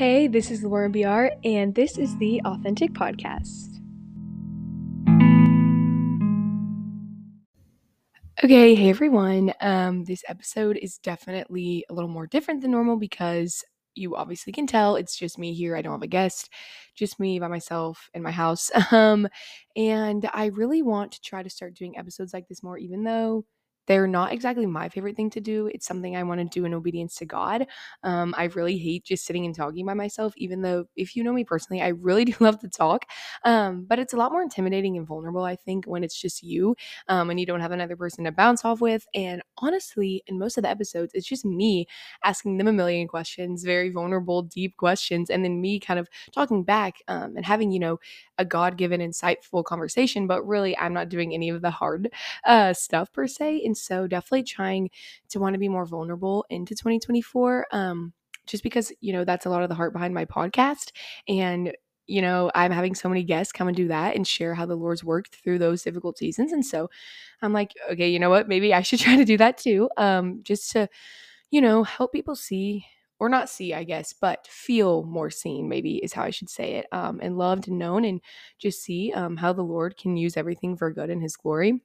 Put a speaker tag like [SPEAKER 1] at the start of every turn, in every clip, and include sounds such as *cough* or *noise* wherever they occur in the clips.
[SPEAKER 1] Hey, this is Laura BR, and this is the Authentic Podcast. Okay, hey everyone. Um, this episode is definitely a little more different than normal because you obviously can tell it's just me here. I don't have a guest, just me by myself in my house. *laughs* Um, and I really want to try to start doing episodes like this more, even though they're not exactly my favorite thing to do. It's something I want to do in obedience to God. Um, I really hate just sitting and talking by myself, even though, if you know me personally, I really *laughs* do love to talk. Um, but it's a lot more intimidating and vulnerable, I think, when it's just you um, and you don't have another person to bounce off with. And honestly, in most of the episodes, it's just me asking them a million questions, very vulnerable, deep questions, and then me kind of talking back um, and having, you know, a God given, insightful conversation. But really, I'm not doing any of the hard uh, stuff per se. And so definitely trying to want to be more vulnerable into 2024. Um, just because, you know, that's a lot of the heart behind my podcast. And you know, I'm having so many guests come and do that and share how the Lord's worked through those difficult seasons. And so I'm like, okay, you know what? Maybe I should *laughs* try to do that too. Um, just to, you know, help people see or not see, I guess, but feel more seen, maybe is how I should say it, um, and loved and known, and just see um, how the Lord can use everything for good in His glory.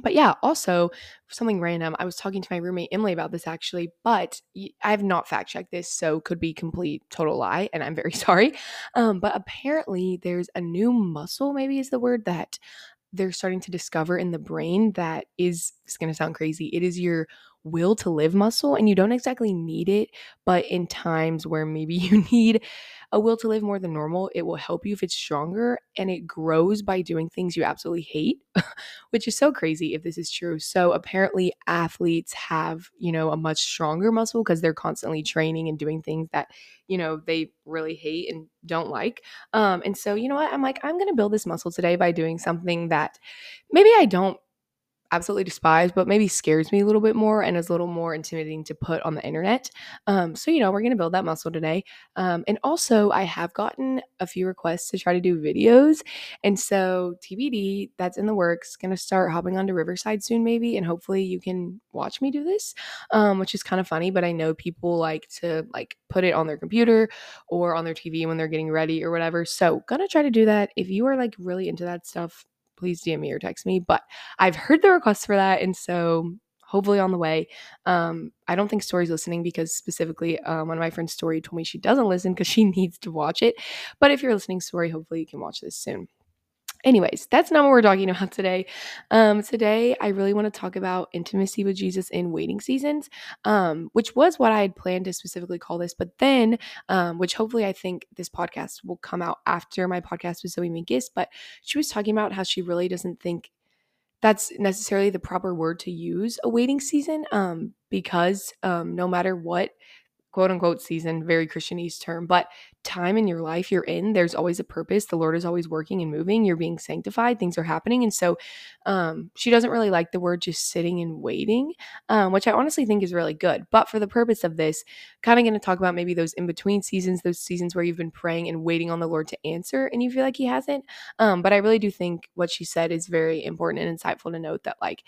[SPEAKER 1] But yeah, also something random. I was talking to my roommate Emily about this actually, but I have not fact checked this, so could be complete total lie, and I'm very *laughs* sorry. Um, but apparently, there's a new muscle, maybe is the word that they're starting to discover in the brain that is. It's going to sound crazy. It is your will to live muscle, and you don't exactly need it, but in times where maybe *laughs* you need a will to live more than normal, it will help you if it's stronger and it grows by doing things you absolutely hate, *laughs* which is so crazy if this is true. So apparently athletes have, you know, a much stronger muscle because they're constantly training and doing things that, you know, they really hate and don't like. Um and so, you know what? I'm like I'm going to build this muscle today by doing something that maybe I don't absolutely despise, but maybe scares me a little bit more and is a little more intimidating to put on the internet. Um, so, you know, we're going to build that muscle today. Um, and also, I have gotten a few requests to try to do videos. And so, TBD, that's in the works, going to start hopping onto Riverside soon, maybe. And hopefully, you can watch me do this, um, which is kind of funny. But I know people like to like put it on their computer or on their TV when they're getting ready or whatever. So, gonna try to do that. If you are like really into that stuff, please DM me or text me. But I've heard the requests for that. And so hopefully on the way. Um, I don't think Story's listening because specifically um, one of my friends' Story told me she doesn't listen because she *laughs* needs to watch it. But if you're listening, Story, hopefully you can watch this soon. Anyways, that's not what we're talking *laughs* about today. Um, today, I really want to talk about intimacy with Jesus in waiting seasons, um, which was what I had planned to specifically call this. But then, um, which hopefully I think this podcast will come out after my podcast with Zoe Minkis, but she was talking about how she really doesn't think that's necessarily the proper word to use a waiting season um, because um, no matter what quote unquote season, very Christianese term, but time in your life you're in, there's always a purpose. The Lord is always working and moving. You're being sanctified. Things are happening. And so um, she doesn't really like the word just sitting and waiting, um, which I honestly think is really good. But for the purpose of this, kind of going to talk about maybe those in between seasons, those seasons where you've been praying and waiting on the Lord to answer and you feel like He hasn't. Um, but I really do think what she said is very important and insightful to note that, like,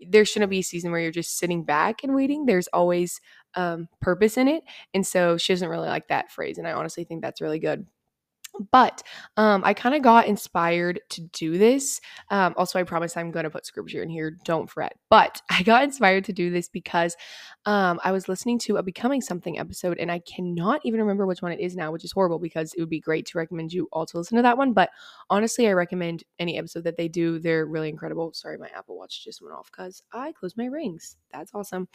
[SPEAKER 1] there shouldn't be a season where you're just sitting back and waiting. There's always um, purpose in it. And so she doesn't really like that phrase. And I honestly think that's really good. But um, I kind of got inspired to do this. Um, also, I promise I'm going to put scripture in here. Don't fret. But *laughs* I got inspired to do this because um, I was listening to a Becoming Something episode, and I cannot even remember which one it is now, which is horrible because it would be great to recommend you all to listen to that one. But honestly, I recommend any episode that they do. They're really incredible. Sorry, my Apple Watch just went off because I closed my rings. That's awesome.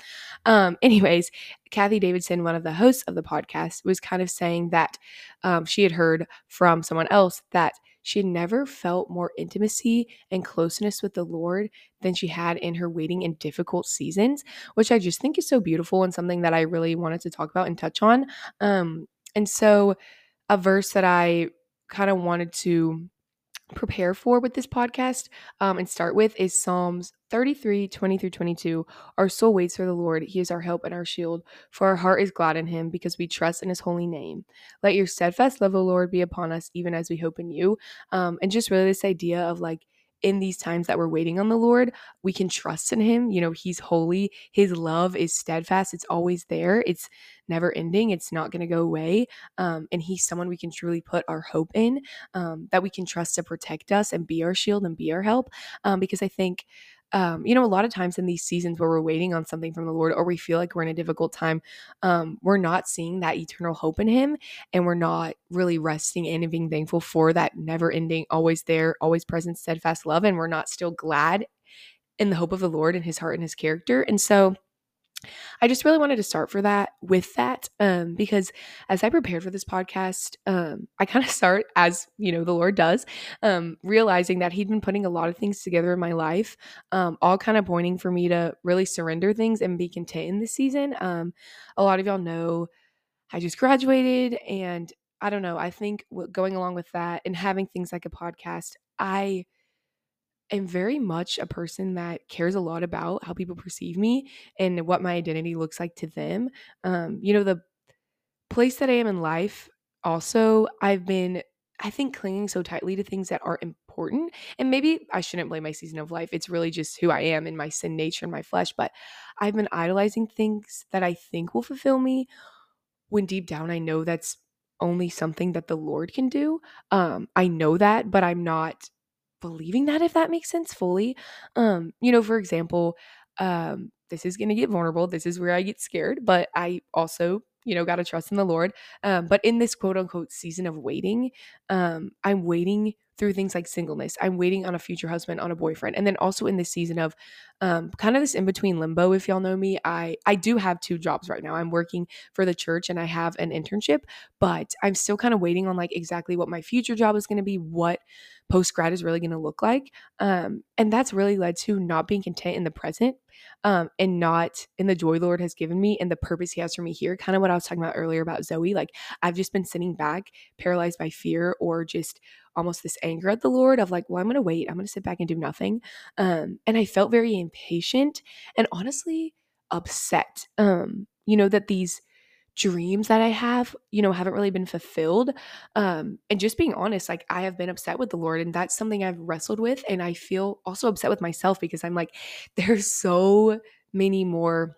[SPEAKER 1] Um, *laughs* anyways, Kathy Davidson, one of the hosts of the podcast, was kind of saying that um, she had heard from someone else that she never felt more intimacy and closeness with the Lord than she had in her waiting in difficult seasons, which I just think is so beautiful and something that I really wanted to talk about and touch on. Um, and so, a verse that I kind of wanted to prepare for with this podcast um, and start with is Psalms 33 20 through 22. Our soul waits for the Lord. He is our help and our shield, for our heart is glad in him because we trust in his holy name. Let your steadfast love, O Lord, be upon us, even as we hope in you. Um, and just really this idea of like, in these times that we're waiting on the Lord, we can trust in Him. You know, He's holy, His love is steadfast, it's always there, it's never ending, it's not going to go away. Um, and He's someone we can truly put our hope in, um, that we can trust to protect us and be our shield and be our help. Um, because I think um, you know, a lot of times in these seasons where we're waiting on something from the Lord or we feel like we're in a difficult time, um, we're not seeing that eternal hope in Him and we're not really resting in and being thankful for that never ending, always there, always present, steadfast love. And we're not still glad in the hope of the Lord and His heart and His character. And so, I just really wanted to start for that with that um, because as I prepared for this podcast, um, I kind of *laughs* start as you know the Lord does, um, realizing that He'd been putting a lot of things together in my life, um, all kind of pointing for me to really surrender things and be content in this season. Um, a lot of y'all know I just graduated, and I don't know. I think going along with that and having things like a podcast, I am very much a person that cares a lot about how people perceive me and what my identity looks like to them. Um, you know, the place that I am in life, also, I've been, I think, clinging so tightly to things that are important. And maybe I shouldn't blame my season of life. It's really just who I am in my sin nature and my flesh. But I've been idolizing things that I think will fulfill me when deep down I know that's only something that the Lord can do. Um, I know that, but I'm not believing that if that makes sense fully. Um, you know, for example, um, this is going to get vulnerable. This is where I get scared, but I also, you know, got to trust in the Lord. Um, but in this quote unquote season of waiting, um, I'm waiting through things like singleness. I'm waiting on a future husband, on a boyfriend. And then also in this season of um, kind of this in between limbo, if y'all know me, I, I do have two jobs right now. I'm working for the church and I have an internship, but I'm still kind of waiting on like exactly what my future job is going to be, what post grad is really going to look like. Um, and that's really led to not being content in the present um, and not in the joy the Lord has given me and the purpose He has for me here. Kind of what I was talking about earlier about Zoe. Like I've just been sitting back, paralyzed by fear or just almost this anger at the Lord of like, well, I'm going to wait. I'm going to sit back and do nothing. Um, and I felt very impatient and honestly upset. Um, you know, that these dreams that I have, you know, haven't really been fulfilled. Um, and just being honest, like I have been upset with the Lord, and that's something I've wrestled with. And I feel also upset with myself because I'm like, there's so many more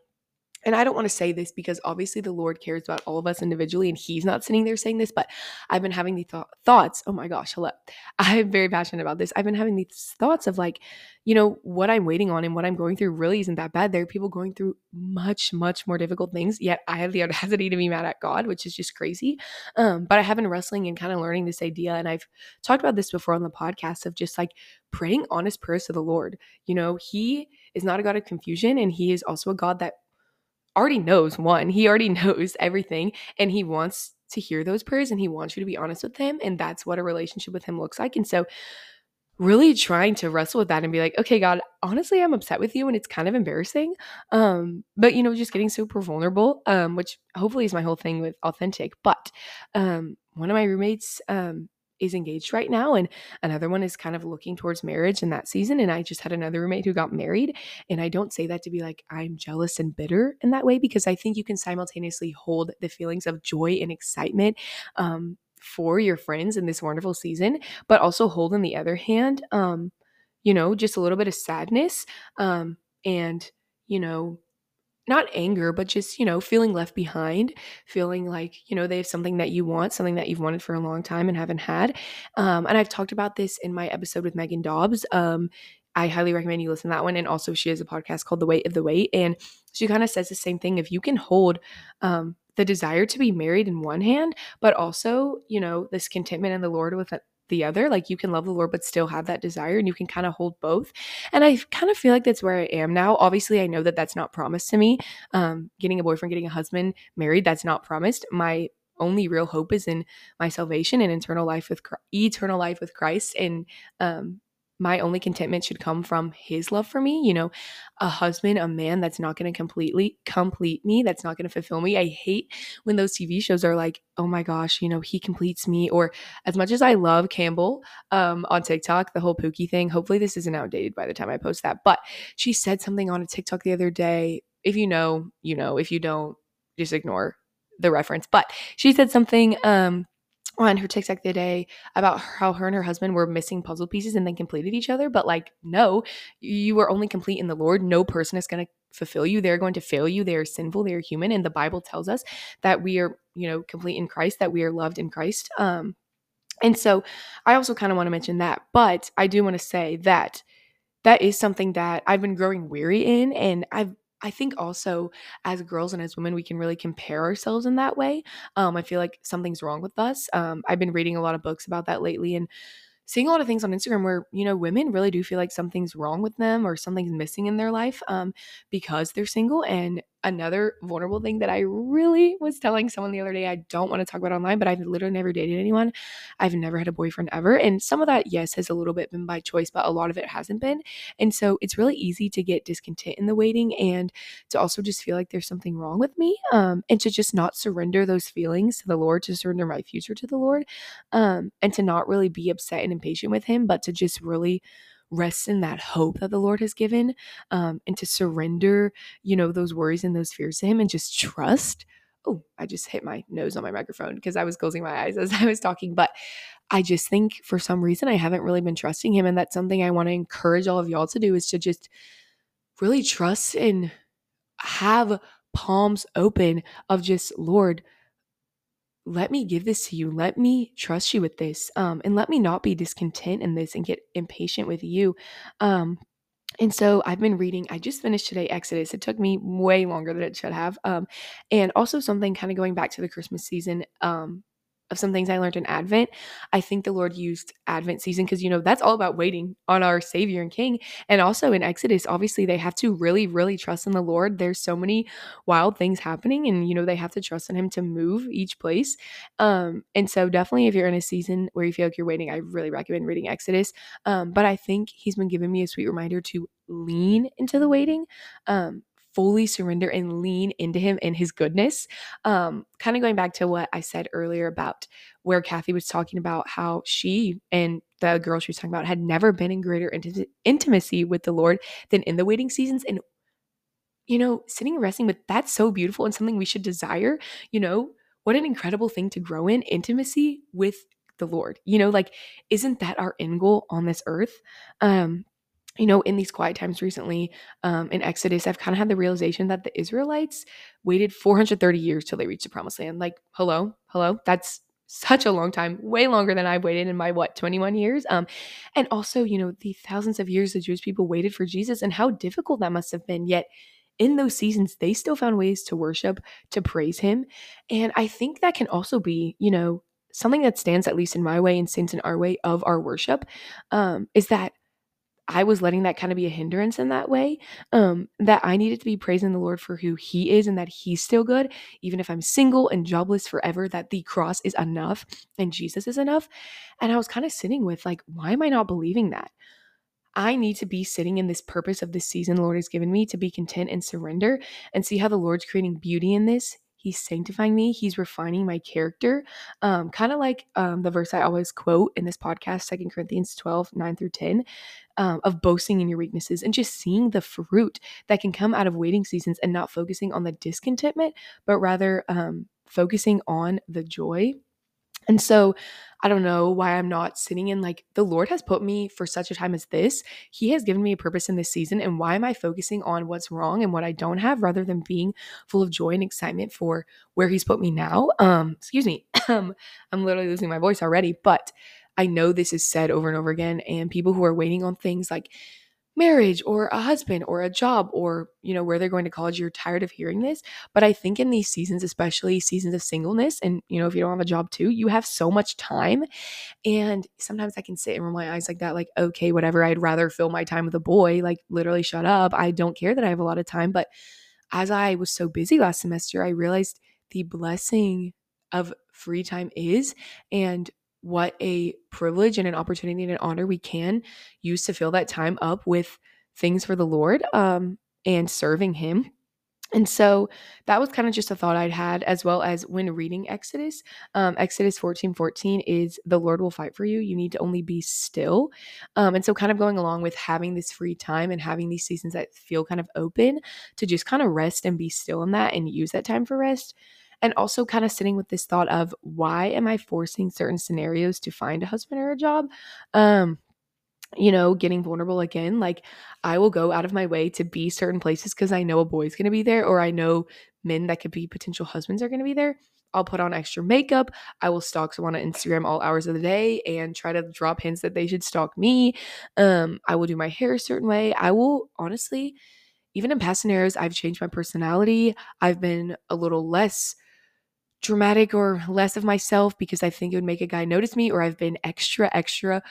[SPEAKER 1] and I don't want to say this because obviously the Lord cares about all of us individually and He's not sitting there saying this, but I've been having these th- thoughts. Oh my gosh, hello. *laughs* I'm very passionate about this. I've been having these thoughts of like, you know, what I'm waiting on and what I'm going through really isn't that bad. There are people going through much, much more difficult things, yet I have the *laughs* audacity to be mad at God, which is just crazy. Um, but I have been wrestling and kind of learning this idea. And I've talked about this before on the podcast of just like praying honest prayers to the Lord. You know, He is not a God of confusion and He is also a God that already knows one, he already *laughs* knows everything and he wants to hear those prayers and he wants you to be honest with him. And that's what a relationship with him looks like. And so, really trying to wrestle with that and be like, okay, God, honestly, I'm upset with you and it's kind of embarrassing. Um, but you know, just getting super vulnerable, um, which hopefully is my whole thing with authentic. But um, one of my roommates um is engaged right now and another one is kind of looking towards marriage in that season and I just had another roommate who got married and I don't say that to be like I'm jealous and bitter in that way because I think you can simultaneously hold the feelings of joy and excitement um, for your friends in this wonderful season but also hold in the other hand um, you know just a little bit of sadness um, and you know not anger, but just, you know, feeling left behind, feeling like, you know, they have something that you want, something that you've wanted for a long time and haven't had. Um, and I've talked about this in my episode with Megan Dobbs. Um, I highly recommend you listen to that one. And also, she has a podcast called The Weight of the Wait. And she kind of says the same thing. If you can hold um, the desire to be married in one hand, but also, you know, this contentment in the Lord with the other. Like you can love the Lord, but still have that desire, and you can kind of hold both. And I kind of feel like that's where I am now. Obviously, I know that that's not promised to me. Um, getting a boyfriend, getting a husband, married, that's not promised. My only real hope is in my salvation and eternal life with eternal life with Christ and um, my only contentment should come from his love for me you know? A husband a man that's not going to completely complete me that's not going to fulfill me. I hate when those tv shows are like oh my gosh you know he completes me or as much as i love campbell um, on tiktok the whole pookie thing hopefully this isn't outdated by the time i post that but she said something on a tiktok the other day if you know you know if you don't just ignore the reference but she said something um on her TikTok the other day about how her and her husband were missing puzzle pieces and then completed each other. But like, no, you are only complete in the Lord. No person is going to fulfill you. They're going to fail you. They are sinful. They are human. And the Bible tells us that we are, you know, complete in Christ, that we are loved in Christ. Um, and so I also kind of want to mention that, but I do want to say that that is something that I've been growing weary in. And I've I think also as girls and as women, we can really compare ourselves in that way. Um, I feel like something's wrong with us. Um, I've been reading a lot of books about that lately, and seeing a lot of things on Instagram where, you know, women really do feel like something's wrong with them or something's missing in their life um, because they're single. And another vulnerable thing that I really was telling someone the other day, I don't want to talk about online, but I've literally never dated anyone. I've never had a boyfriend ever. And some of that, yes, has a little bit been by choice, but a lot of it hasn't been. And so it's really easy to get discontent in the waiting and to also just feel like there's something wrong with me um, and to just not surrender those feelings to the Lord, to surrender my future to the Lord, um, and to not really be upset and impatient with Him, but to just really rest in that hope that the Lord has given um, and to surrender, you know, those worries and those fears to Him and just trust. Oh, I just hit my nose on my microphone because I was closing my eyes *laughs* as I was talking. But I just think for some reason I haven't really been trusting Him. And that's something I want to encourage all of y'all to do is to just really trust and have palms open of just, Lord, let me give this to you. Let me trust you with this. Um, and let me not be discontent in this and get impatient with you. Um, and so I've been reading, I just finished today Exodus. It took me way longer than it should have. Um, and also something kind of going back to the Christmas season. Um, of some things I learned in Advent. I think the Lord used Advent season because, you know, that's all about waiting on our Savior and King. And also in Exodus, obviously, they have to really, really trust in the Lord. There's so many wild things happening, and, you know, they have to trust in Him to move each place. Um, and so, definitely, if you're in a season where you feel like you're waiting, I really recommend reading Exodus. Um, but I think He's been giving me a sweet reminder to lean into the waiting. Um, fully surrender and lean into him and his goodness. Um, kind of going back to what I said earlier about where Kathy was talking about how she and the girl she was talking about had never been in greater int- intimacy with the Lord than in the waiting seasons. And, you know, sitting and resting with that's so beautiful and something we should desire. You know, what an incredible thing to grow in intimacy with the Lord. You know, like, isn't that our end goal on this earth? Um, you know, in these quiet times recently, um, in Exodus, I've kind of had the realization that the Israelites waited 430 years till they reached the promised land. Like, hello, hello, that's such a long time, way longer than I've waited in my what 21 years. Um, and also, you know, the thousands of years the Jewish people waited for Jesus and how difficult that must have been. Yet in those seasons, they still found ways to worship, to praise him. And I think that can also be, you know, something that stands, at least in my way and stands in our way of our worship, um, is that I was letting that kind of be a hindrance in that way. Um, that I needed to be praising the Lord for who He is and that He's still good, even if I'm single and jobless forever, that the cross is enough and Jesus is enough. And I was kind of sitting with, like, why am I not believing that? I need to be sitting in this purpose of this season the Lord has given me to be content and surrender and see how the Lord's creating beauty in this. He's sanctifying me. He's refining my character. Um, kind of like um, the verse I always quote in this podcast, Second Corinthians 12, 9 through 10 um, of boasting in your weaknesses and just seeing the fruit that can come out of waiting seasons and not focusing on the discontentment, but rather um, focusing on the joy. And so I don't know why I'm not sitting in like the Lord has put me for such a time as this. He has given me a purpose in this season. And why am I focusing on what's wrong and what I don't have rather than being full of joy and excitement for where He's put me now? Um, excuse me. *coughs* I'm literally losing my voice already, but I know this is said over and over again, and people who are waiting on things like marriage or a husband or a job or you know where they're going to college you're tired of hearing this. But i think in these seasons especially seasons of singleness and you know if you don't have a job too you have so much time. And sometimes i can sit and roll my eyes like that like okay whatever i'd rather fill my time with a boy like literally shut up. I don't care that i have a lot of time. But as i was so busy last semester i realized the blessing of free time is and what a privilege and an opportunity and an honor we can use to fill that time up with things for the Lord um, and serving Him. And so that was kind of just a thought I'd had, as well as when reading Exodus. Um, Exodus 14 14 is the Lord will fight for you. You need to only be still. Um, and so, kind of going along with having this free time and having these seasons that feel kind of open to just kind of rest and be still in that and use that time for rest and also kind of sitting with this thought of why am I forcing certain scenarios to find a husband or a job? Um, you know, getting vulnerable again. Like, I will go out of my way to be certain places because I know a boy's going to be there, or I know men that could be potential husbands are going to be there. I'll put on extra makeup. I will stalk someone on Instagram all hours of the day and try to drop hints that they should stalk me. Um, I will do my hair a certain way. I will honestly, even in past scenarios, I've changed my personality. I've been a little less dramatic or less of myself because I think it would make a guy notice me, or I've been extra, extra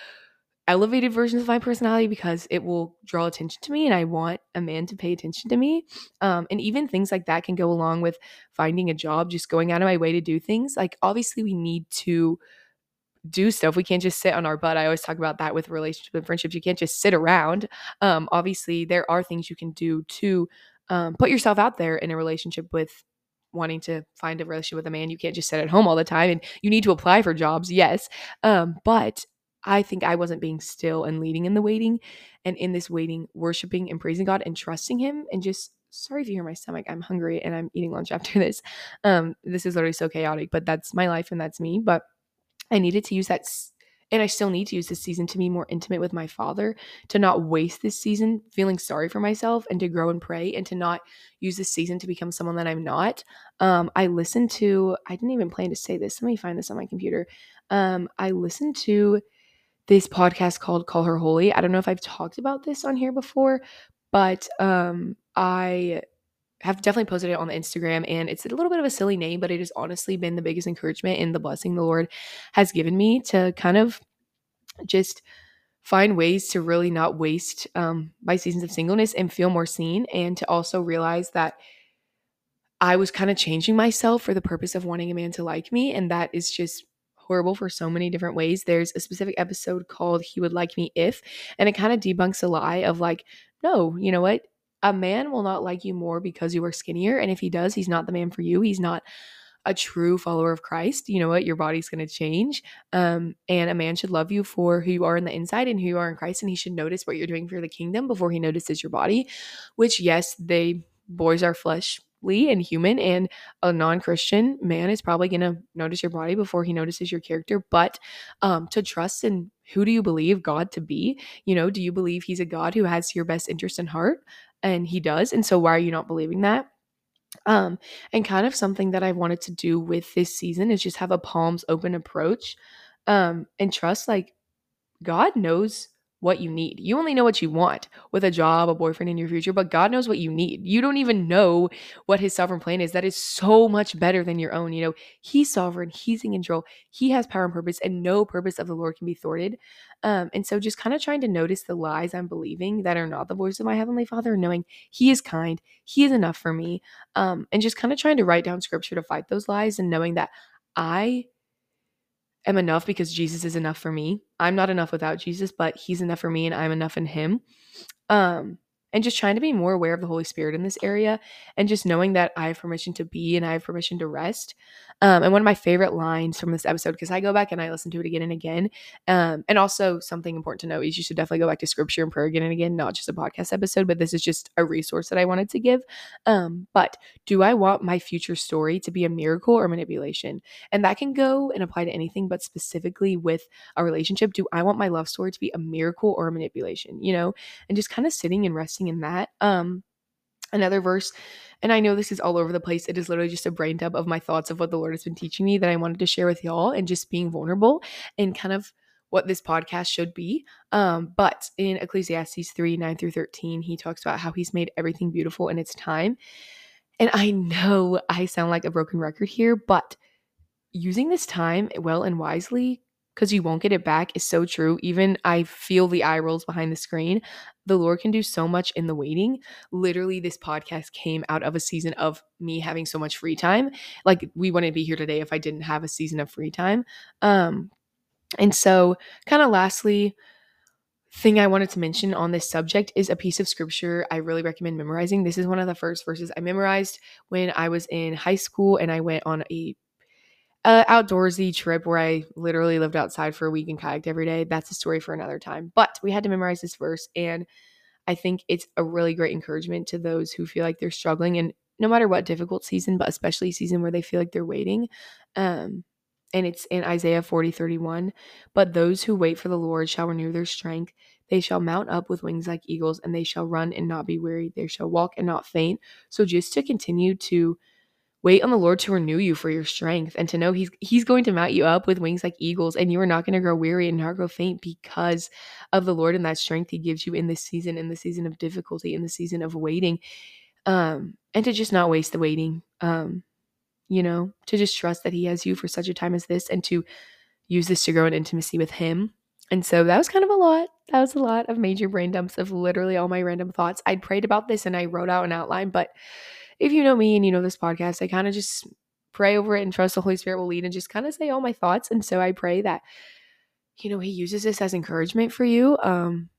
[SPEAKER 1] elevated versions of my personality because it will draw attention to me and I want a man to pay attention to me. Um, and even things like that can go along with finding a job, just going out of my way to do things. Like, obviously, we need to do stuff. We can't just sit on our butt. I always talk about that with relationships and friendships. You can't just sit around. Um, obviously, there are things you can do to um, put yourself out there in a relationship with wanting to find a relationship with a man. You can't just sit at home all the time and you need to apply for jobs, yes. Um, but I think I wasn't being still and leading in the waiting and in this waiting, worshiping and praising God and trusting Him and just sorry if you hear my stomach. I'm hungry and I'm eating lunch after *laughs* this. Um, this is literally so chaotic, but that's my life and that's me. But I needed to use that, and I still need to use this season to be more intimate with my father, to not waste this season feeling sorry for myself, and to grow and pray, and to not use this season to become someone that I'm not. Um, I listened to, I didn't even plan to say this. Let me find this on my computer. Um, I listened to this podcast called Call Her Holy. I don't know if I've talked about this on here before, but um, I have definitely posted it on the Instagram and it's a little bit of a silly name, but it has honestly been the biggest encouragement and the blessing the Lord has given me to kind of just find ways to really not waste um, my seasons of singleness and feel more seen and to also realize that I was kind of changing myself for the purpose of wanting a man to like me. And that is just horrible for so many different ways. There's a specific episode called He Would Like Me If, and it kind of debunks a lie of like, no, you know what? A man will not like you more because you are skinnier. And if he does, he's not the man for you. He's not a true follower of Christ. You know what? Your body's going to change. Um, and a man should love you for who you are in the inside and who you are in Christ. And he should notice what you're doing for the kingdom before he notices your body, which, yes, they, boys are flesh and human and a non-christian man is probably going to notice your body before he notices your character but um to trust in who do you believe god to be you know do you believe he's a god who has your best interest in heart and he does and so why are you not believing that? Um and kind of something that i wanted to do with this season is just have a palms open approach um and trust like god knows what you need. You only know what you want with a job, a boyfriend in your future, but God knows what you need. You don't even know what his sovereign plan is. That is so much better than your own. You know, he's sovereign, he's in control, he has power and purpose, and no purpose of the Lord can be thwarted. Um, and so just kind of trying to notice the lies I'm believing that are not the voice of my heavenly father, knowing he is kind, he is enough for me. Um, and just kind of trying to write down scripture to fight those lies and knowing that I am enough because Jesus is enough for me. I'm not enough without Jesus, but he's enough for me and I'm enough in him. Um and just trying to be more aware of the Holy Spirit in this area and just knowing that I have permission to be and I have permission to rest. Um, and one of my favorite lines from this episode, because I go back and I listen to it again and again. Um, and also, something important to know is you should definitely go back to scripture and prayer again and again, not just a podcast episode, but this is just a resource that I wanted to give. Um, but do I want my future story to be a miracle or manipulation? And that can go and apply to anything, but specifically with a relationship, do I want my love story to be a miracle or a manipulation? You know, and just kind of sitting and resting in that. Um, another verse and i know this is all over the place it is literally just a brain dump of my thoughts of what the lord has been teaching me that i wanted to share with y'all and just being vulnerable and kind of what this podcast should be um, but in ecclesiastes 3 9 through 13 he talks about how he's made everything beautiful in its time and i know i sound like a broken record here but using this time well and wisely because you won't get it back is so true. Even I feel the eye rolls behind the screen. The Lord can do so much in the waiting. Literally, this podcast came out of a season of me having so much free time. Like we wouldn't be here today if I didn't have a season of free time. Um, and so, kind of lastly, thing I wanted to mention on this subject is a piece of scripture I really recommend memorizing. This is one of the first verses I memorized when I was in high school and I went on a a outdoorsy trip where I literally lived outside for a week and kayaked every day. That's a story for another time. But we had to memorize this verse, and I think it's a really great encouragement to those who feel like they're struggling and no matter what difficult season, but especially season where they feel like they're waiting. Um, and it's in Isaiah 40 31. But those who wait for the Lord shall renew their strength. They shall mount up with wings like eagles, and they shall run and not be weary. They shall walk and not faint. So just to continue to wait on the Lord to renew you for your strength and to know he's he's going to mount you up with wings like eagles and you are not going to grow weary and not grow faint because of the Lord and that strength he gives you in this season in the season of difficulty in the season of waiting um and to just not waste the waiting um you know to just trust that he has you for such a time as this and to use this to grow in intimacy with him. And so that was kind of a lot. That was a lot of major brain dumps of literally all my random thoughts. I'd prayed about this and i wrote out an outline but if you know me and you know this podcast, I kind of just pray over it and trust the Holy Spirit will lead and just kind of say all my thoughts. And so I pray that, you know, He uses this as encouragement for you. Um,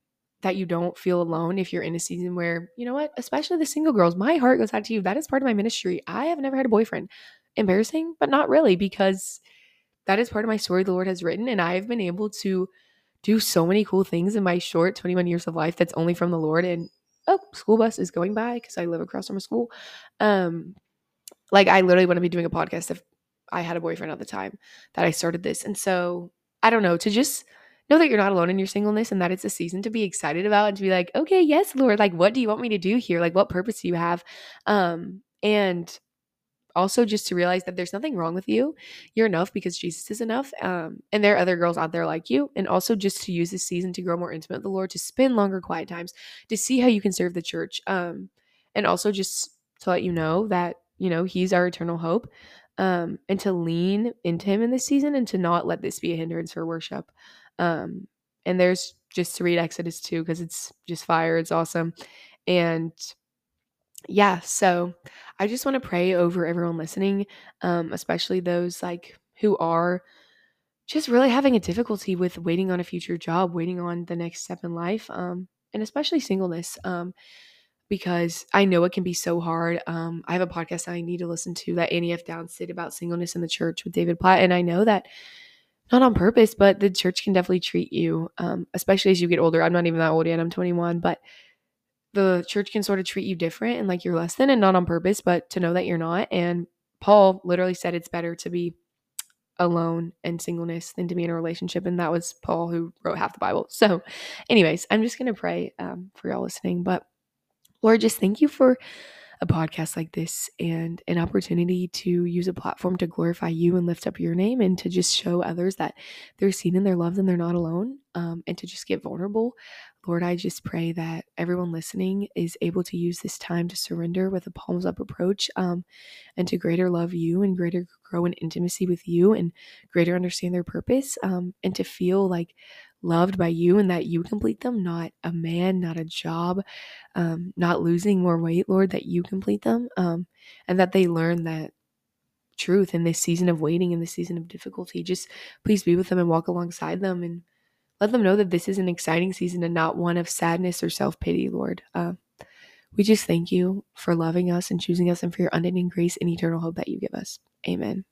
[SPEAKER 1] that you don't feel alone if you're in a season where, you know what, especially the single girls, my heart goes out to you. That is part of my ministry. I have never had a boyfriend. Embarrassing, but not really, because that is part of my story the Lord has written. And I have been able to do so many cool things in my short 21 years of life that's only from the Lord. And oh, school bus is going by because I live across from a school. Um, like I literally wouldn't be doing a podcast if I had a boyfriend at the time that I started this. And so I don't know, to just know that you're not alone in your singleness and that it's a season to be excited about and to be like, okay, yes, Lord, like what do you want me to do here? Like what purpose do you have? Um, and also just to realize that there's nothing wrong with you. You're enough because Jesus is enough. Um, and there are other girls out there like you. And also just to use this season to grow more intimate with the Lord, to spend longer quiet times, to see how you can serve the church. Um, and also just to let you know that, you know, He's our eternal hope. Um, and to lean into Him in this season and to not let this be a hindrance for worship. Um, and there's just to read Exodus 2 because it's just fire. It's awesome. And yeah, so I just want to pray over everyone listening, um, especially those like who are just really having a difficulty with waiting on a future job, waiting on the next step in life, um, and especially singleness. Um, because I know it can be so hard. Um, I have a podcast I need to listen to that Annie F. Downs did about singleness in the church with David Platt, and I know that not on purpose, but the church can definitely treat you, um, especially as you get older. I'm not even that old yet; I'm 21, but the church can sort of treat you different and like you're less than and not on purpose, but to know that you're not. And Paul literally said it's better to be alone and singleness than to be in a relationship. And that was Paul who wrote half the Bible. So, anyways, I'm just going to pray um, for y'all listening. But Lord, just thank you for a podcast like this and an opportunity to use a platform to glorify you and lift up your name and to just show others that they're seen and they're loved and they're not alone um, and to just get vulnerable. Lord, I just pray that everyone listening is able to use this time to surrender with a palms up approach um, and to greater love you and greater grow in intimacy with you and greater understand their purpose um, and to feel like loved by you and that you complete them, not a man, not a job, um, not losing more weight, Lord, that you complete them um, and that they learn that truth in this season of waiting, in this season of difficulty. Just please be with them and walk alongside them and let them know that this is an exciting season and not one of sadness or self pity, Lord. Uh, we just thank you for loving us and choosing us and for your unending grace and eternal hope that you give us. Amen.